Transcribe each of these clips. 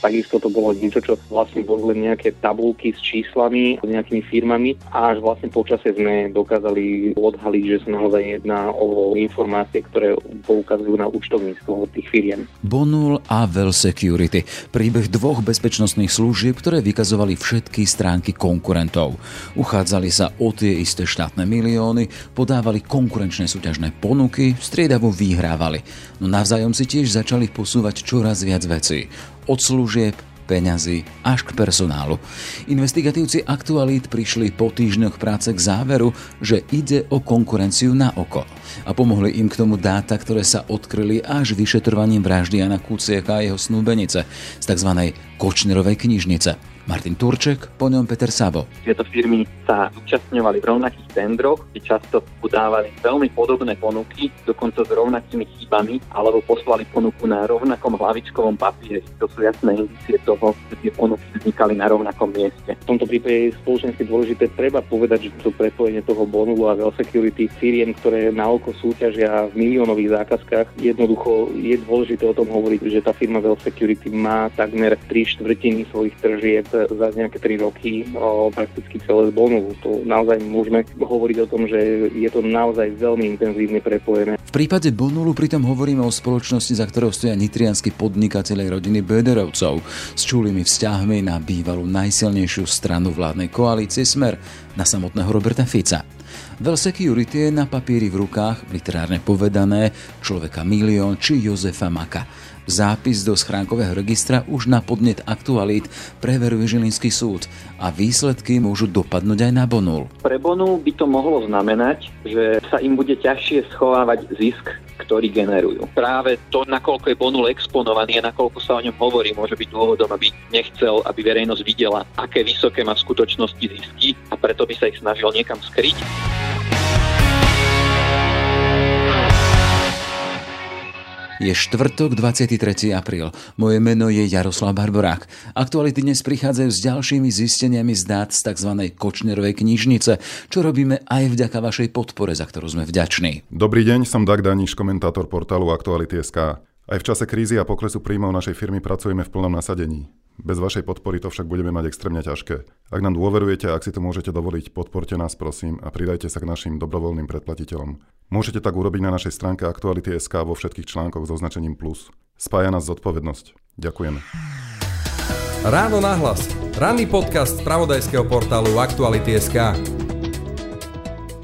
Takisto to bolo niečo, čo vlastne boli len nejaké tabulky s číslami, s nejakými firmami a až vlastne počasie sme dokázali odhaliť, že sa naozaj jedná o informácie, ktoré poukazujú na účtovníctvo tých firiem. Bonul a Well Security. Príbeh dvoch bezpečnostných služieb, ktoré vykazovali všetky stránky konkurentov. Uchádzali sa o tie isté štátne milióny, podávali konkurenčné súťažné ponuky, striedavo vyhrávali. No navzájom si tiež začali posúvať čoraz viac vecí. Od služieb peňazí až k personálu. Investigatívci aktualít prišli po týždňoch práce k záveru, že ide o konkurenciu na oko. A pomohli im k tomu dáta, ktoré sa odkryli až vyšetrovaním vraždy Jana Kuciaka a jeho snúbenice z tzv. Kočnerovej knižnice. Martin Turček, po ňom Peter Sabo. Tieto firmy sa zúčastňovali v rovnakých tendroch, kde často udávali veľmi podobné ponuky, dokonca s rovnakými chybami, alebo poslali ponuku na rovnakom hlavičkovom papieri. To sú jasné indície toho, že tie ponuky vznikali na rovnakom mieste. V tomto prípade je spoločensky dôležité treba povedať, že to prepojenie toho bonulu a well security firiem, ktoré na oko súťažia v miliónových zákazkách, jednoducho je dôležité o tom hovoriť, že tá firma well security má takmer tri štvrtiny svojich tržieb za nejaké 3 roky prakticky celé zbonu. To naozaj môžeme hovoriť o tom, že je to naozaj veľmi intenzívne prepojené. V prípade Bonulu pritom hovoríme o spoločnosti, za ktorou stoja nitrianskí podnikateľe rodiny Böderovcov s čulými vzťahmi na bývalú najsilnejšiu stranu vládnej koalície Smer na samotného Roberta Fica. Well Security je na papieri v rukách, literárne povedané, človeka milión či Jozefa Maka. Zápis do schránkového registra už na podnet aktualít preveruje Žilinský súd a výsledky môžu dopadnúť aj na Bonul. Pre Bonul by to mohlo znamenať, že sa im bude ťažšie schovávať zisk, ktorý generujú. Práve to, nakoľko je Bonul exponovaný a nakoľko sa o ňom hovorí, môže byť dôvodom, aby nechcel, aby verejnosť videla, aké vysoké má v skutočnosti zisky a preto by sa ich snažil niekam skryť. Je štvrtok 23. apríl. Moje meno je Jaroslav Barborák. Aktuality dnes prichádzajú s ďalšími zisteniami z dát z tzv. Kočnerovej knižnice, čo robíme aj vďaka vašej podpore, za ktorú sme vďační. Dobrý deň, som Dag Daniš, komentátor portálu Aktuality.sk. Aj v čase krízy a poklesu príjmov našej firmy pracujeme v plnom nasadení. Bez vašej podpory to však budeme mať extrémne ťažké. Ak nám dôverujete a ak si to môžete dovoliť, podporte nás prosím a pridajte sa k našim dobrovoľným predplatiteľom. Môžete tak urobiť na našej stránke Aktuality.sk vo všetkých článkoch s označením plus. Spája nás zodpovednosť. Ďakujeme. Ráno nahlas. Ranný podcast z pravodajského portálu Aktuality.sk.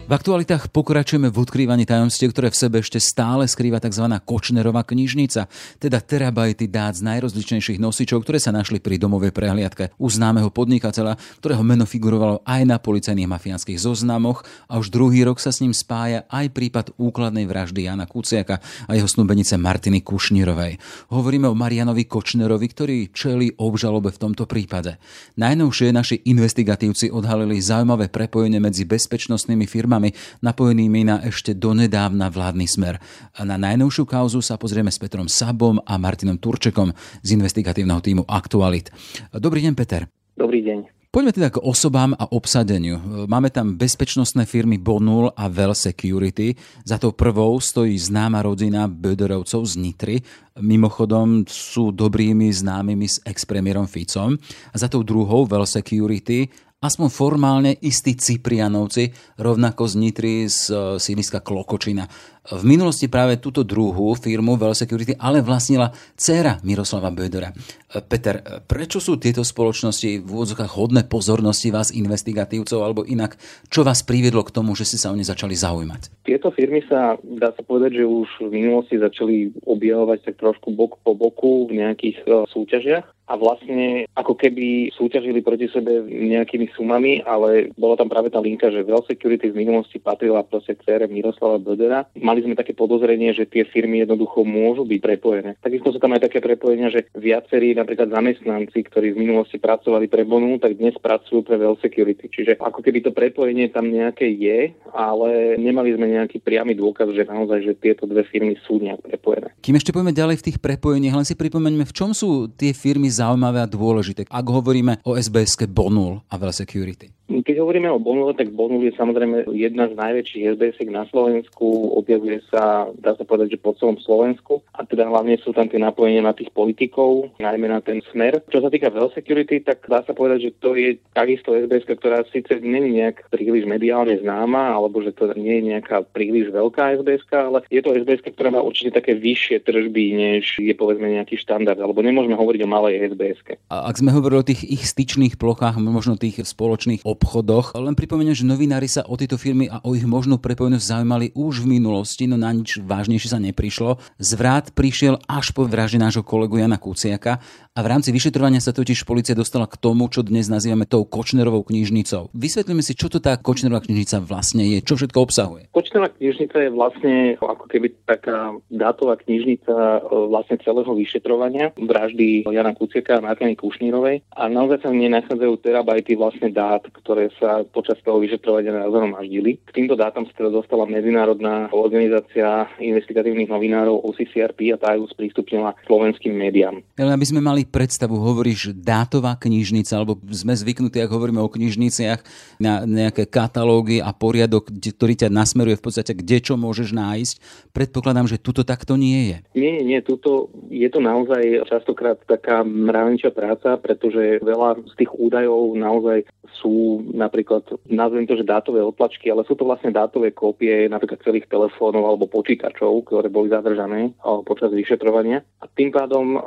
V aktualitách pokračujeme v odkrývaní tajomstiev, ktoré v sebe ešte stále skrýva tzv. Kočnerová knižnica, teda terabajty dát z najrozličnejších nosičov, ktoré sa našli pri domovej prehliadke u známeho podnikateľa, ktorého meno figurovalo aj na policajných mafiánskych zoznamoch a už druhý rok sa s ním spája aj prípad úkladnej vraždy Jana Kuciaka a jeho snúbenice Martiny Kušnírovej. Hovoríme o Marianovi Kočnerovi, ktorý čeli obžalobe v tomto prípade. Najnovšie naši investigatívci odhalili zaujímavé prepojenie medzi bezpečnostnými firmami firmami napojenými na ešte donedávna vládny smer. Na najnovšiu kauzu sa pozrieme s Petrom Sabom a Martinom Turčekom z investigatívneho týmu Aktualit. Dobrý deň, Peter. Dobrý deň. Poďme teda k osobám a obsadeniu. Máme tam bezpečnostné firmy Bonul a Well Security. Za tou prvou stojí známa rodina Böderovcov z Nitry. Mimochodom sú dobrými známymi s ex-premiérom Ficom. A za tou druhou Well Security aspoň formálne istí Cyprianovci, rovnako z Nitry z e, sídliska Klokočina. V minulosti práve túto druhú firmu Well Security ale vlastnila dcéra Miroslava Bödera. E, Peter, e, prečo sú tieto spoločnosti v úvodzokách hodné pozornosti vás investigatívcov, alebo inak, čo vás priviedlo k tomu, že ste sa o ne začali zaujímať? Tieto firmy sa, dá sa povedať, že už v minulosti začali objavovať tak trošku bok po boku v nejakých súťažiach a vlastne ako keby súťažili proti sebe nejakými sumami, ale bola tam práve tá linka, že Well Security v minulosti patrila proste cére Miroslava Bödera. Mali sme také podozrenie, že tie firmy jednoducho môžu byť prepojené. Takisto sú tam aj také prepojenia, že viacerí napríklad zamestnanci, ktorí v minulosti pracovali pre Bonu, tak dnes pracujú pre Well Security. Čiže ako keby to prepojenie tam nejaké je, ale nemali sme nejaký priamy dôkaz, že naozaj, že tieto dve firmy sú nejak prepojené. Kým ešte poďme ďalej v tých prepojeniach, len si pripomeňme, v čom sú tie firmy zaujímavé a dôležité, ak hovoríme o SBS Bonul a Well Security? Keď hovoríme o Bonule, tak Bonul je samozrejme jedna z najväčších sbs na Slovensku, objavuje sa, dá sa povedať, že po celom Slovensku. A teda hlavne sú tam tie napojenia na tých politikov, najmä na ten smer. Čo sa týka Well Security, tak dá sa povedať, že to je takisto sbs ktorá síce není nejak príliš mediálne známa, alebo že to nie je nejaká príliš veľká sbs ale je to sbs ktorá má určite také vyššie tržby, než je povedzme nejaký štandard, alebo nemôžeme hovoriť o malej sbs A ak sme hovorili o tých ich styčných plochách, možno tých spoločných obchodoch. Len pripomeniem, že novinári sa o tieto firmy a o ich možnú prepojenosť zaujímali už v minulosti, no na nič vážnejšie sa neprišlo. Zvrat prišiel až po vražde nášho kolegu Jana Kuciaka a v rámci vyšetrovania sa totiž policia dostala k tomu, čo dnes nazývame tou Kočnerovou knižnicou. Vysvetlíme si, čo to tá Kočnerová knižnica vlastne je, čo všetko obsahuje. Kočnerová knižnica je vlastne ako keby taká dátová knižnica e, vlastne celého vyšetrovania vraždy Jana Kuciaka a Martiny Kušnírovej a naozaj sa v nej nachádzajú terabajty vlastne dát, ktoré sa počas toho vyšetrovania nazhromaždili. K týmto dátam sa teda dostala medzinárodná organizácia investigatívnych novinárov OCCRP a tá ju sprístupnila slovenským médiám. Ale aby sme mali predstavu, hovoríš dátová knižnica, alebo sme zvyknutí, ak hovoríme o knižniciach, na nejaké katalógy a poriadok, ktorý ťa nasmeruje v podstate, kde čo môžeš nájsť. Predpokladám, že tuto takto nie je. Nie, nie, tuto je to naozaj častokrát taká mravničia práca, pretože veľa z tých údajov naozaj sú napríklad, nazvem to, že dátové otlačky, ale sú to vlastne dátové kópie napríklad celých telefónov alebo počítačov, ktoré boli zadržané počas vyšetrovania. A tým pádom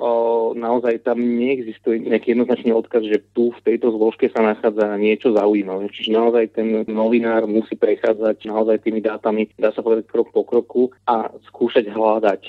naozaj tam neexistuje nejaký jednoznačný odkaz, že tu v tejto zložke sa nachádza niečo zaujímavé. Čiže naozaj ten novinár musí prechádzať naozaj tými dátami, dá sa povedať krok po kroku a skúšať hľadať,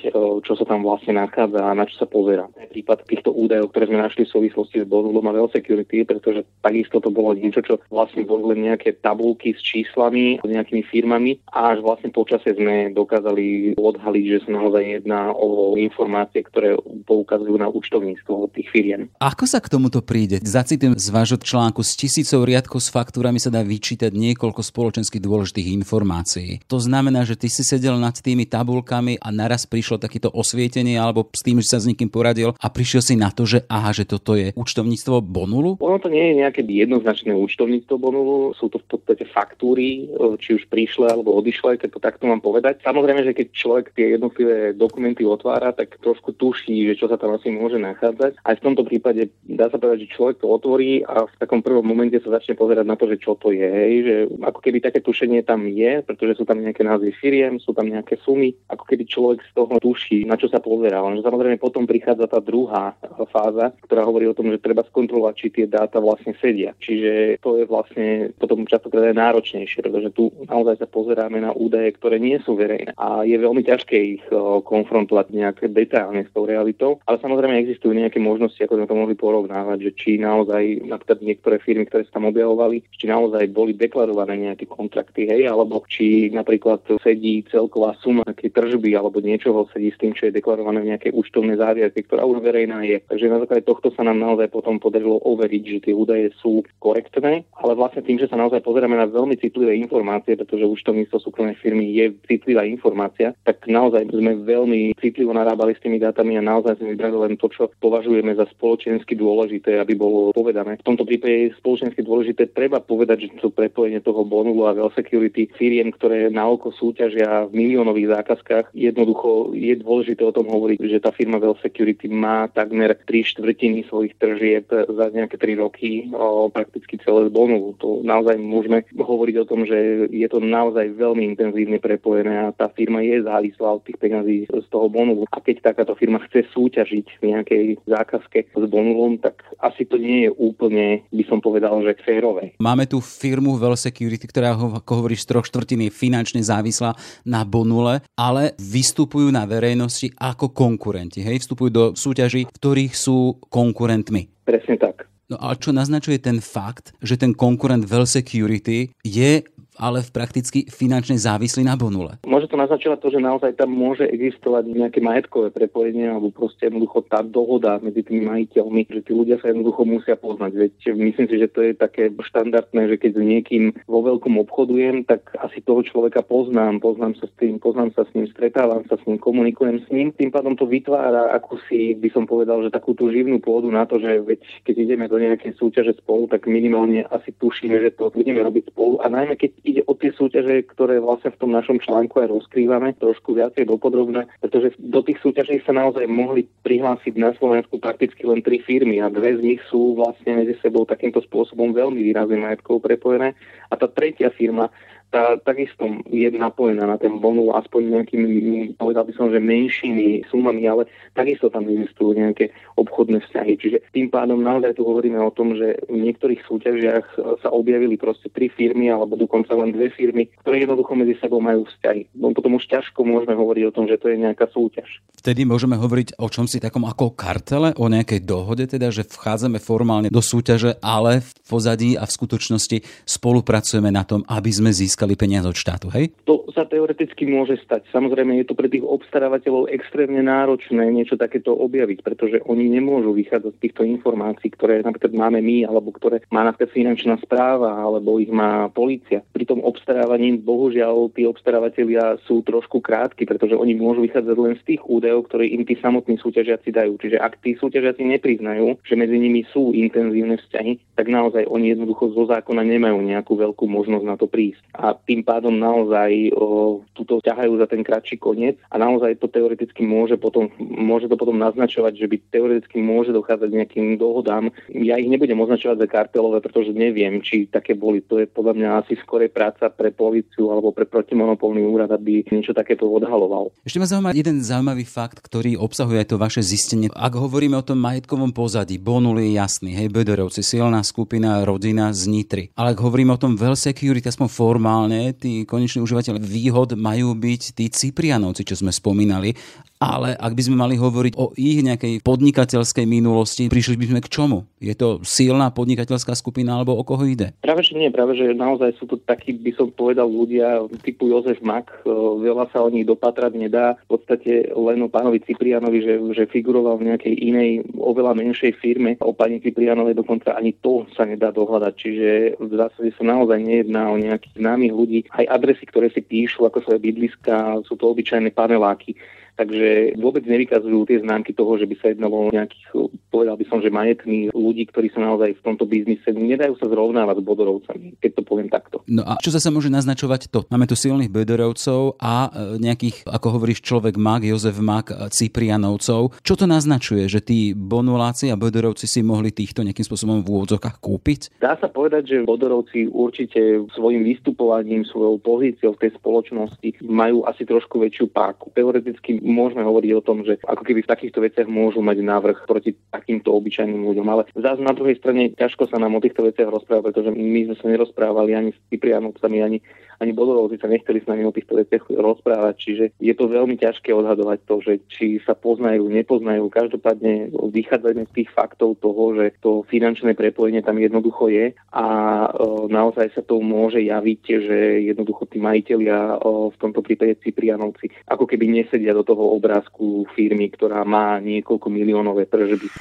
čo sa tam vlastne nachádza a na čo sa pozera. Prípad týchto údajov, ktoré sme našli v súvislosti s Bonulom a Security, pretože takisto to bolo niečo, čo vlastne boli len nejaké tabulky s číslami, s nejakými firmami a až vlastne počasie sme dokázali odhaliť, že sa naozaj jedná o informácie, ktoré poukazujú na účtovníctvo tých firiem. Ako sa k tomuto príde? Zacitujem z vášho článku s tisícov riadkov s faktúrami sa dá vyčítať niekoľko spoločensky dôležitých informácií. To znamená, že ty si sedel nad tými tabulkami a naraz prišlo takéto osvietenie alebo s tým, že sa s niekým poradil a prišiel si na to, že aha, že toto je účtovníctvo Bonulu? Ono to nie je nejaké jednoznačné účtovníctvo Bonulu, sú to v podstate faktúry, či už prišle alebo odišle, keď to takto mám povedať. Samozrejme, že keď človek tie jednotlivé dokumenty otvára, tak trošku tuší, že čo sa tam asi môže nachádzať. Aj v tomto prípade dá sa povedať, že človek to otvorí a v takom prvom momente sa začne pozerať na to, že čo to je, hej, že ako keby také tušenie tam je, pretože sú tam nejaké názvy firiem, sú tam nejaké sumy, ako keby človek z toho tuší, na čo sa pozerá. Lenže samozrejme potom prichádza tá druhá fáza, ktorá hovorí o tom, že treba skontrolovať, či tie dáta vlastne sedia. Čiže to je vlastne potom častokrát aj náročnejšie, pretože tu naozaj sa pozeráme na údaje, ktoré nie sú verejné a je veľmi ťažké ich konfrontovať nejak detailne s tou realitou. Ale samozrejme existujú nejaké možnosti, ako sme to mohli porovnávať, že či naozaj napríklad niektoré firmy, ktoré sa tam objavovali, či naozaj boli deklarované nejaké kontrakty, hej, alebo či napríklad sedí celková suma nejakej tržby alebo niečoho sedí s tým, čo je deklarované v nejakej účtovnej záviazke, ktorá už verejná je. Takže na základe tohto sa nám naozaj potom podarilo overiť, že tie údaje sú korektné, ale vlastne tým, že sa naozaj pozeráme na veľmi citlivé informácie, pretože účtovníctvo súkromnej firmy je citlivá informácia, tak naozaj sme veľmi citlivo narábali s tými dátami a naozaj sme vybrali len to, čo považujeme za spoločensky dôležité, aby bolo povedané. V tomto prípade je spoločensky dôležité treba povedať, že to prepojenie toho bonulu a well security firiem, ktoré na oko súťažia v miliónových zákazkách, jednoducho je dôležité o tom hovoriť, že tá firma Well Security má takmer tri štvrtiny svojich tržieb za nejaké tri roky o, prakticky celé z bonulu. To naozaj môžeme hovoriť o tom, že je to naozaj veľmi intenzívne prepojené a tá firma je závislá od tých peňazí z toho bonulu. A keď takáto firma chce súťažiť v nejakej zákazke s bonulom, tak asi to nie je úplne, by som povedal, že férové. Máme tu firmu Well Security, ktorá, ako hovoríš, troch štvrtiny je finančne závislá na bonule, ale vystupujú na verejnosti ako konkurenti. Hej, vstupujú do súťaží, v ktorých sú konkurentmi. Presne tak. No a čo naznačuje ten fakt, že ten konkurent Well Security je ale v prakticky finančne závislí na bonule. Môže to naznačovať to, že naozaj tam môže existovať nejaké majetkové prepojenie alebo proste jednoducho tá dohoda medzi tými majiteľmi, že tí ľudia sa jednoducho musia poznať. Veď myslím si, že to je také štandardné, že keď s niekým vo veľkom obchodujem, tak asi toho človeka poznám, poznám sa s tým, poznám sa s ním, stretávam sa s ním, komunikujem s ním. Tým pádom to vytvára akúsi, by som povedal, že takú tú živnú pôdu na to, že veď keď ideme do nejakej súťaže spolu, tak minimálne asi tušíme, že to budeme robiť spolu. A najmä keď ide o tie súťaže, ktoré vlastne v tom našom článku aj rozkrývame, trošku viacej dopodrobne, pretože do tých súťaží sa naozaj mohli prihlásiť na Slovensku prakticky len tri firmy a dve z nich sú vlastne medzi sebou takýmto spôsobom veľmi výrazne majetkov prepojené. A tá tretia firma tá takisto je napojená na ten bonus aspoň nejakými, povedal by som, že menšími sumami, ale takisto tam existujú nejaké obchodné vzťahy. Čiže tým pádom naozaj tu hovoríme o tom, že v niektorých súťažiach sa objavili proste tri firmy alebo dokonca len dve firmy, ktoré jednoducho medzi sebou majú vzťahy. No potom už ťažko môžeme hovoriť o tom, že to je nejaká súťaž. Vtedy môžeme hovoriť o čom si takom ako kartele, o nejakej dohode, teda, že vchádzame formálne do súťaže, ale v pozadí a v skutočnosti spolupracujeme na tom, aby sme získali získali peniaze od štátu, hej? To sa teoreticky môže stať. Samozrejme je to pre tých obstarávateľov extrémne náročné niečo takéto objaviť, pretože oni nemôžu vychádzať z týchto informácií, ktoré napríklad máme my, alebo ktoré má napríklad finančná správa, alebo ich má policia. Pri tom obstarávaní, bohužiaľ, tí obstarávateľia sú trošku krátki, pretože oni môžu vychádzať len z tých údajov, ktoré im tí samotní súťažiaci dajú. Čiže ak tí súťažiaci nepriznajú, že medzi nimi sú intenzívne vzťahy, tak naozaj oni jednoducho zo zákona nemajú nejakú veľkú možnosť na to prísť. A tým pádom naozaj o, túto ťahajú za ten kratší koniec a naozaj to teoreticky môže potom, môže to potom naznačovať, že by teoreticky môže dochádzať nejakým dohodám. Ja ich nebudem označovať za kartelové, pretože neviem, či také boli. To je podľa mňa asi skorej práca pre policiu alebo pre protimonopolný úrad, aby niečo takéto odhaloval. Ešte ma zaujíma jeden zaujímavý fakt, ktorý obsahuje aj to vaše zistenie. Ak hovoríme o tom majetkovom pozadí, Bonul je jasný, hej, Bederovci, silná skupina, rodina z Nitry. Ale ak hovoríme o tom well security, aspoň formálne, reálne tí koneční užívateľe výhod majú byť tí Cyprianovci, čo sme spomínali. Ale ak by sme mali hovoriť o ich nejakej podnikateľskej minulosti, prišli by sme k čomu? Je to silná podnikateľská skupina alebo o koho ide? Práve že nie, práve že naozaj sú to takí, by som povedal, ľudia typu Jozef Mak. E, veľa sa o nich dopatrať nedá. V podstate len o pánovi Ciprianovi, že, že figuroval v nejakej inej, oveľa menšej firme. O pani Ciprianovej dokonca ani to sa nedá dohľadať. Čiže v zásade sa naozaj nejedná o nejakých známych ľudí. Aj adresy, ktoré si píšu ako svoje bydliska, sú to obyčajné paneláky takže vôbec nevykazujú tie známky toho, že by sa jednalo o nejakých, povedal by som, že majetných ľudí, ktorí sú naozaj v tomto biznise, nedajú sa zrovnávať s bodorovcami, keď to poviem takto. No a čo zase môže naznačovať to? Máme tu silných bodorovcov a e, nejakých, ako hovoríš, človek Mag, Jozef Mag, e, Ciprianovcov. Čo to naznačuje, že tí bonuláci a bodorovci si mohli týchto nejakým spôsobom v úvodzokách kúpiť? Dá sa povedať, že bodorovci určite svojim vystupovaním, svojou pozíciou v tej spoločnosti majú asi trošku väčšiu páku. Teoreticky môžeme hovoriť o tom, že ako keby v takýchto veciach môžu mať návrh proti takýmto obyčajným ľuďom. Ale zase na druhej strane ťažko sa nám o týchto veciach rozprávať, pretože my sme sa nerozprávali ani s Cyprianovcami, ani, ani Bodorovci sa nechceli s nami o týchto veciach rozprávať. Čiže je to veľmi ťažké odhadovať to, že či sa poznajú, nepoznajú. Každopádne vychádzajme z tých faktov toho, že to finančné prepojenie tam jednoducho je a e, naozaj sa to môže javiť, že jednoducho tí majiteľia e, v tomto prípade Cyprianovci ako keby nesedia do toho obrázku firmy, ktorá má niekoľko miliónové tržby.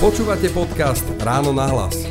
Počúvate podcast Ráno na hlas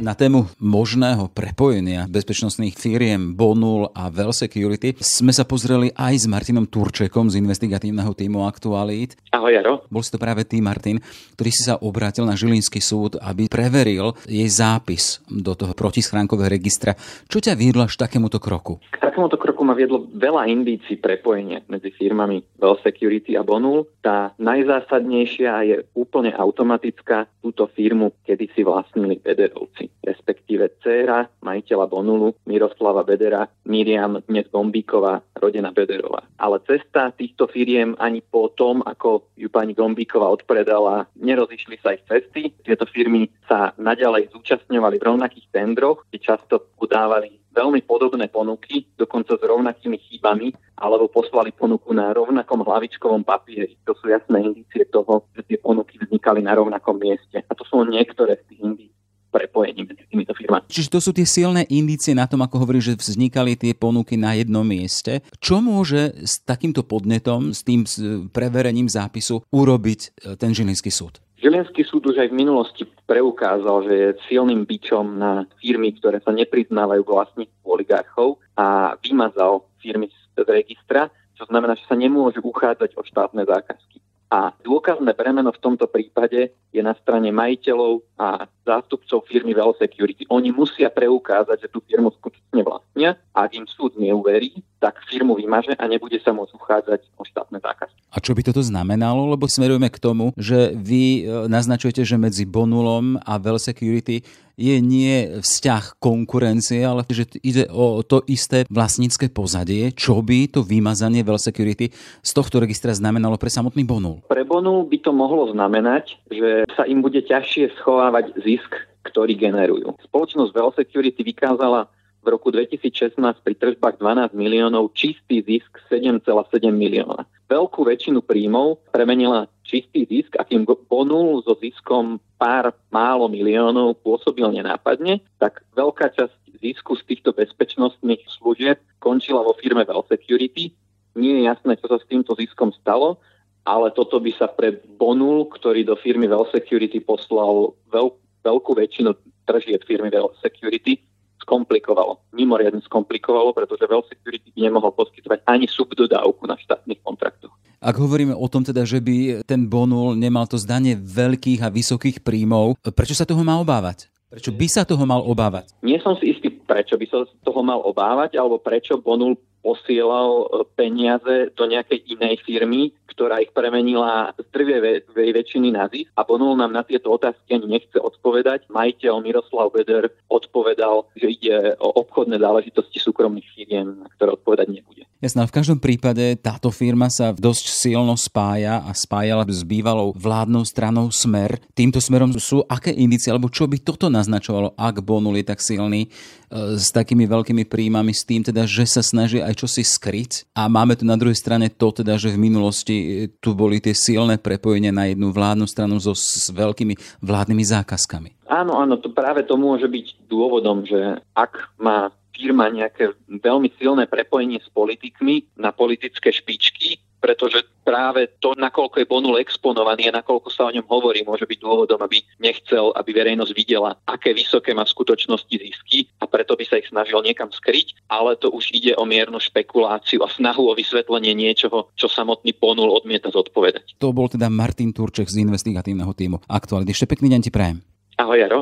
na tému možného prepojenia bezpečnostných firiem Bonul a Well Security sme sa pozreli aj s Martinom Turčekom z investigatívneho týmu Aktualít. Ahoj, Jaro. Bol si to práve ty, Martin, ktorý si sa obrátil na Žilinský súd, aby preveril jej zápis do toho protischránkového registra. Čo ťa viedlo až takémuto kroku? K takémuto kroku ma viedlo veľa indícií prepojenia medzi firmami Well Security a Bonul. Tá najzásadnejšia je úplne automatická. Túto firmu kedy si vlastnili Bederovci respektíve dcéra majiteľa Bonulu Miroslava Bedera, Miriam dnes Gombíková, rodená Bederová. Ale cesta týchto firiem ani po tom, ako ju pani Gombíková odpredala, nerozišli sa ich cesty. Tieto firmy sa naďalej zúčastňovali v rovnakých tendroch, kde často udávali veľmi podobné ponuky, dokonca s rovnakými chybami, alebo poslali ponuku na rovnakom hlavičkovom papieri. To sú jasné indície toho, že tie ponuky vznikali na rovnakom mieste. A to sú niektoré z tých indícií. Prepojení medzi týmito firmami. Čiže to sú tie silné indície na tom, ako hovorí, že vznikali tie ponuky na jednom mieste. Čo môže s takýmto podnetom, s tým preverením zápisu urobiť e, ten Žilinský súd? Žilinský súd už aj v minulosti preukázal, že je silným bičom na firmy, ktoré sa nepriznávajú vlastníctvu oligarchov a vymazal firmy z registra, čo znamená, že sa nemôžu uchádzať o štátne zákazky. A dôkazné bremeno v tomto prípade je na strane majiteľov a zástupcov firmy Well Security. Oni musia preukázať, že tú firmu skutočne vlastnia a ak im súd neuverí, tak firmu vymaže a nebude sa môcť uchádzať o štátne zákazky. A čo by toto znamenalo? Lebo smerujeme k tomu, že vy e, naznačujete, že medzi Bonulom a Well Security je nie vzťah konkurencie, ale že ide o to isté vlastnícke pozadie, čo by to vymazanie Well Security z tohto registra znamenalo pre samotný Bonul? Pre Bonul by to mohlo znamenať, že sa im bude ťažšie schovávať zisk, ktorý generujú. Spoločnosť Well Security vykázala v roku 2016 pri tržbách 12 miliónov čistý zisk 7,7 milióna. Veľkú väčšinu príjmov premenila čistý zisk, akým ponul so ziskom pár málo miliónov pôsobil nenápadne, tak veľká časť zisku z týchto bezpečnostných služieb končila vo firme Well Security. Nie je jasné, čo sa s týmto ziskom stalo, ale toto by sa pre Bonul, ktorý do firmy Well Security poslal veľ, veľkú väčšinu tržieb firmy Well Security, skomplikovalo. Mimoriadne skomplikovalo, pretože Well Security nemohol poskytovať ani subdodávku na štátnych kontraktoch. Ak hovoríme o tom teda, že by ten bonul nemal to zdanie veľkých a vysokých príjmov, prečo sa toho má obávať? Prečo by sa toho mal obávať? Nie som si istý, prečo by sa toho mal obávať, alebo prečo Bonul posielal e, peniaze do nejakej inej firmy, ktorá ich premenila z drvej väčšiny na zisk a Bonul nám na tieto otázky ani nechce odpovedať. Majiteľ Miroslav Beder odpovedal, že ide o obchodné záležitosti súkromných firiem, na ktoré odpovedať nebude. Jasná, v každom prípade táto firma sa dosť silno spája a spájala s bývalou vládnou stranou Smer. Týmto smerom sú aké indície, alebo čo by toto naznačovalo, ak Bonul je tak silný e, s takými veľkými príjmami, s tým teda, že sa snaží aj čosi skryť. A máme tu na druhej strane to teda, že v minulosti e, tu boli tie silné prepojenia na jednu vládnu stranu so s veľkými vládnymi zákazkami. Áno, áno, to práve to môže byť dôvodom, že ak má firma nejaké veľmi silné prepojenie s politikmi na politické špičky, pretože práve to, nakoľko je Bonul exponovaný a nakoľko sa o ňom hovorí, môže byť dôvodom, aby nechcel, aby verejnosť videla, aké vysoké má v skutočnosti zisky a preto by sa ich snažil niekam skryť, ale to už ide o miernu špekuláciu a snahu o vysvetlenie niečoho, čo samotný Bonul odmieta zodpovedať. To bol teda Martin Turček z investigatívneho týmu Aktuality. Ešte pekný deň ti prajem. Ahoj, Jaro.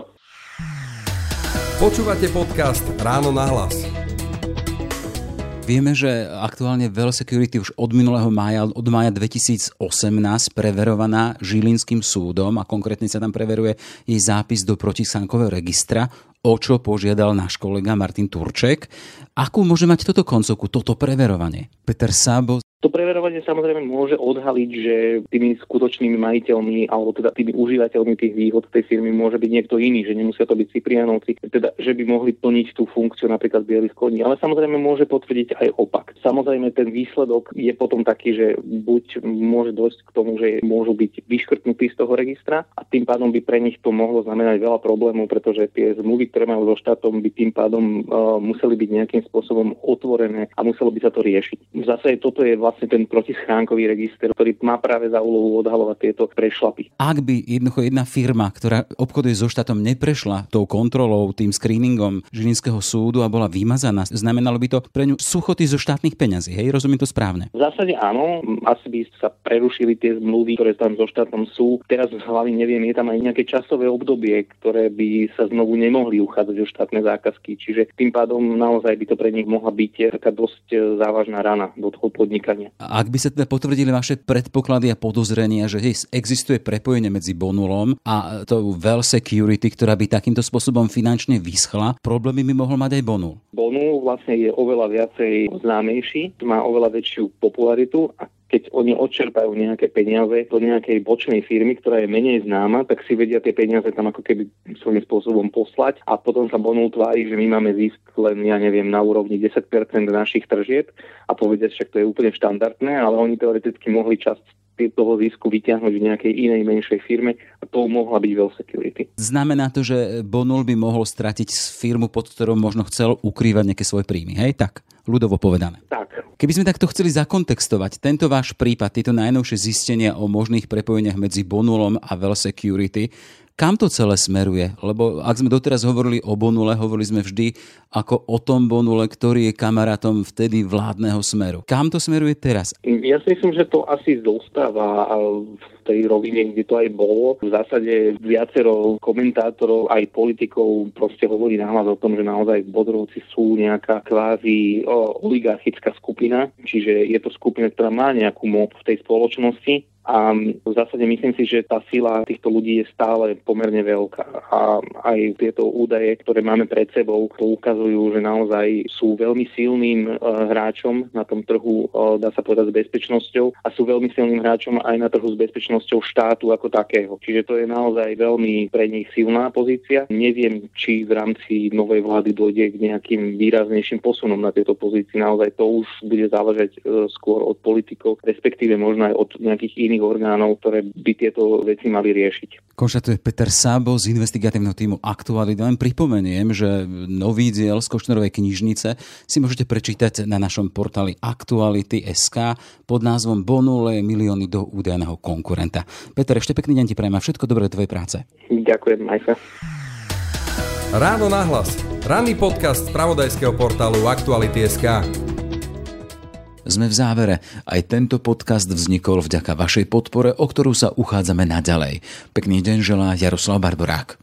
Počúvate podcast Ráno na hlas. Vieme, že aktuálne Well Security už od minulého mája, od mája 2018 preverovaná Žilinským súdom a konkrétne sa tam preveruje jej zápis do protisankového registra, o čo požiadal náš kolega Martin Turček. Akú môže mať toto koncovku, toto preverovanie? Peter Sábo to preverovanie samozrejme môže odhaliť, že tými skutočnými majiteľmi alebo teda tými užívateľmi tých výhod tej firmy môže byť niekto iný, že nemusia to byť Cyprianovci, teda že by mohli plniť tú funkciu napríklad bielých koní. Ale samozrejme môže potvrdiť aj opak. Samozrejme ten výsledok je potom taký, že buď môže dôjsť k tomu, že môžu byť vyškrtnutí z toho registra a tým pádom by pre nich to mohlo znamenať veľa problémov, pretože tie zmluvy, ktoré majú so štátom, by tým pádom uh, museli byť nejakým spôsobom otvorené a muselo by sa to riešiť. Zase toto je vlastne ten protischránkový register, ktorý má práve za úlohu odhalovať tieto prešlapy. Ak by jednoducho jedna firma, ktorá obchoduje so štátom, neprešla tou kontrolou, tým screeningom Žilinského súdu a bola vymazaná, znamenalo by to pre ňu suchoty zo štátnych peňazí. Hej, rozumiem to správne? V zásade áno, asi by sa prerušili tie zmluvy, ktoré tam so štátom sú. Teraz z hlavy neviem, je tam aj nejaké časové obdobie, ktoré by sa znovu nemohli uchádzať o štátne zákazky. Čiže tým pádom naozaj by to pre nich mohla byť taká dosť závažná rana do toho podnikania. A ak by sa teda potvrdili vaše predpoklady a podozrenia, že hej, existuje prepojenie medzi Bonulom a tou Well Security, ktorá by takýmto spôsobom finančne vyschla, problémy by mohol mať aj Bonul. Bonul vlastne je oveľa viacej známejší, má oveľa väčšiu popularitu a keď oni odčerpajú nejaké peniaze do nejakej bočnej firmy, ktorá je menej známa, tak si vedia tie peniaze tam ako keby svojím spôsobom poslať a potom sa Bonul tvári, že my máme zisk len, ja neviem, na úrovni 10% našich tržieb a povedia, však to je úplne štandardné, ale oni teoreticky mohli časť toho zisku vyťahnuť v nejakej inej menšej firme a to mohla byť Well Security. Znamená to, že Bonul by mohol stratiť firmu, pod ktorou možno chcel ukrývať nejaké svoje príjmy, hej? Tak, ľudovo povedané. Tak. Keby sme takto chceli zakontextovať tento váš prípad, tieto najnovšie zistenia o možných prepojeniach medzi Bonulom a Well Security, kam to celé smeruje? Lebo ak sme doteraz hovorili o Bonule, hovorili sme vždy ako o tom Bonule, ktorý je kamarátom vtedy vládneho smeru. Kam to smeruje teraz? Ja si myslím, že to asi zostáva v tej rovine, kde to aj bolo. V zásade viacero komentátorov, aj politikov proste hovorí nahlas o tom, že naozaj Bodrovci sú nejaká kvázi oligarchická skupina, čiže je to skupina, ktorá má nejakú moc v tej spoločnosti a v zásade myslím si, že tá sila týchto ľudí je stále pomerne veľká. A aj tieto údaje, ktoré máme pred sebou, to ukazujú, že naozaj sú veľmi silným e, hráčom na tom trhu, e, dá sa povedať, s bezpečnosťou a sú veľmi silným hráčom aj na trhu s bezpečnosťou štátu ako takého. Čiže to je naozaj veľmi pre nich silná pozícia. Neviem, či v rámci novej vlády dojde k nejakým výraznejším posunom na tieto pozície. Naozaj to už bude záležať e, skôr od politikov, respektíve možno aj od nejakých iných štátnych orgánov, ktoré by tieto veci mali riešiť. Konštatuje Peter Sábo z investigatívneho týmu Aktuality. Len pripomeniem, že nový diel z Košnerovej knižnice si môžete prečítať na našom portáli Aktuality.sk pod názvom Bonule milióny do údajného konkurenta. Peter, ešte pekný deň ti prajem a všetko dobré do tvojej práce. Ďakujem, Majka. Ráno nahlas. Ranný podcast z pravodajského portálu Aktuality.sk. Sme v závere. Aj tento podcast vznikol vďaka vašej podpore, o ktorú sa uchádzame naďalej. Pekný deň želá Jaroslav Barborák.